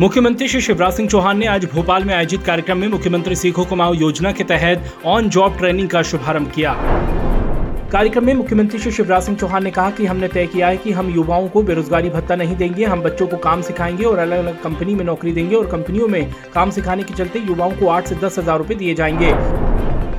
मुख्यमंत्री श्री शिवराज सिंह चौहान ने आज भोपाल में आयोजित कार्यक्रम में मुख्यमंत्री सीखो कमाओ योजना के तहत ऑन जॉब ट्रेनिंग का शुभारंभ किया। कार्यक्रम में मुख्यमंत्री श्री शिवराज सिंह चौहान ने कहा कि हमने तय किया है कि हम युवाओं को बेरोजगारी भत्ता नहीं देंगे, हम बच्चों को काम सिखाएँगे और अलग अलग कंपनी में नौकरी देंगे और कंपनियों में काम सिखाने के चलते युवाओं को आठ से दस हज़ार रूपए दिए जाएँगे।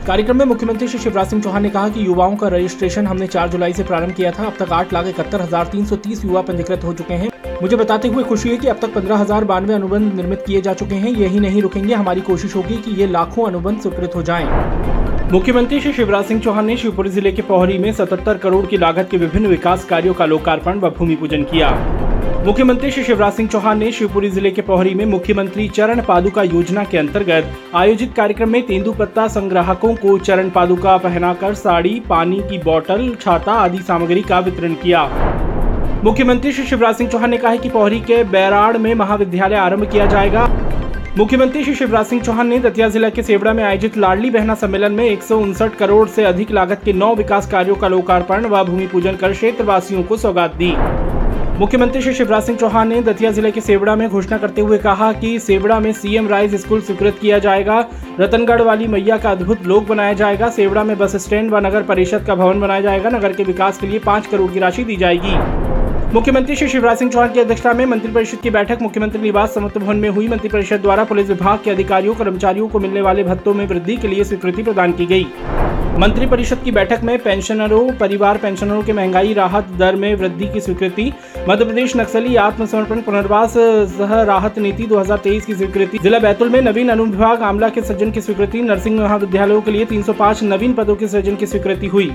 कार्यक्रम में मुख्यमंत्री श्री शिवराज सिंह चौहान ने कहा कि युवाओं का रजिस्ट्रेशन हमने 4 जुलाई से प्रारंभ किया था। अब तक आठ लाख इकहत्तर हज़ार तीन सौ तीस युवा पंजीकृत हो चुके हैं। मुझे बताते हुए खुशी है कि अब तक पंद्रह हज़ार बानवे अनुबंध निर्मित किए जा चुके हैं। यही नहीं रुकेंगे। हमारी कोशिश होगी कि ये लाखों अनुबंध स्वीकृत हो जाएँ। मुख्यमंत्री श्री शिवराज सिंह चौहान ने शिवपुरी ज़िले के पोहरी में 77 करोड़ की लागत के विभिन्न विकास कार्यों का लोकार्पण व भूमि पूजन किया। मुख्यमंत्री श्री शिवराज सिंह चौहान ने शिवपुरी ज़िले के पोहरी में मुख्यमंत्री चरण पादुका योजना के अंतर्गत आयोजित कार्यक्रम में तेंदुपत्ता संग्राहकों को चरण पादुका पहनाकर साड़ी, पानी की बोतल छाता आदि सामग्री का वितरण किया। मुख्यमंत्री श्री शिवराज सिंह चौहान ने कहा कि पोहरी के बैराड़ में महाविद्यालय आरंभ किया जाएगा। मुख्यमंत्री श्री शिवराज सिंह चौहान ने दतिया जिला के सेवड़ा में आयोजित लाडली बहना सम्मेलन में एक सौ उनसठ करोड़ से अधिक लागत के नौ विकास कार्यों का लोकार्पण व भूमि पूजन कर क्षेत्रवासियों को सौगात दी। मुख्यमंत्री श्री शिवराज सिंह चौहान ने दतिया ज़िले के सेवड़ा में घोषणा करते हुए कहा कि सेवड़ा में सीएम राइज स्कूल स्वीकृत किया जाएगा, रतनगढ़ वाली मैया का अद्भुत लोक बनाया जाएगा, सेवड़ा में बस स्टैंड व नगर परिषद का भवन बनाया जाएगा, नगर के विकास के लिए पाँच करोड़ की राशि दी जाएगी। मुख्यमंत्री श्री शिवराज सिंह चौहान की अध्यक्षता में मंत्रिपरिषद की बैठक मुख्यमंत्री निवास समत्व भवन में हुई। मंत्रिपरिषद द्वारा पुलिस विभाग के अधिकारियों, कर्मचारियों को मिलने वाले भत्तों में वृद्धि के लिए स्वीकृति प्रदान की गई। मंत्रिपरिषद की बैठक में पेंशनरों, परिवार पेंशनरों के महँगाई, राहत दर में वृद्धि की स्वीकृति मध्य प्रदेश नक्सली आत्मसमर्पण पुनर्वास सह राहत नीति 2023 की स्वीकृति, जिला बैतूल में नवीन अनुविभाग आमला के सृजन की स्वीकृति नर्सिंग महाविद्यालयों के लिए 305 नवीन पदों के सृजन की स्वीकृति हुई।